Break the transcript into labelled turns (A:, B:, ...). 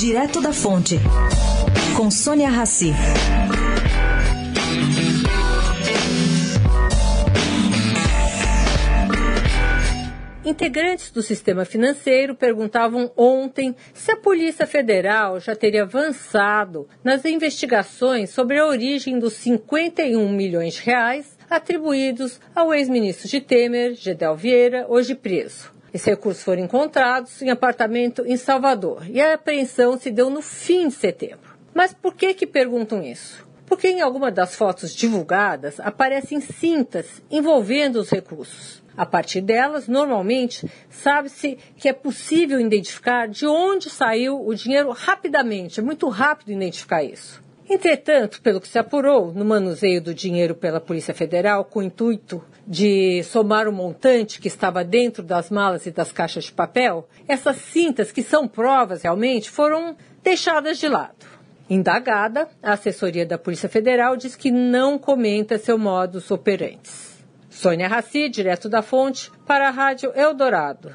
A: Direto da Fonte, com Sônia Rassi.
B: Integrantes do sistema financeiro perguntavam ontem se a Polícia Federal já teria avançado nas investigações sobre a origem dos 51 milhões de reais atribuídos ao ex-ministro de Temer, Gedel Vieira, hoje preso. Esses recursos foram encontrados em apartamento em Salvador e a apreensão se deu no fim de setembro. Mas por que que perguntam isso? Porque em alguma das fotos divulgadas aparecem cintas envolvendo os recursos. A partir delas, normalmente, sabe-se que é possível identificar de onde saiu o dinheiro rapidamente. É muito rápido identificar isso. Entretanto, pelo que se apurou no manuseio do dinheiro pela Polícia Federal, com o intuito de somar o montante que estava dentro das malas e das caixas de papel, essas cintas, que são provas realmente, foram deixadas de lado. Indagada, a assessoria da Polícia Federal diz que não comenta seu modus operandi. Sônia Raci, direto da fonte, para a Rádio Eldorado.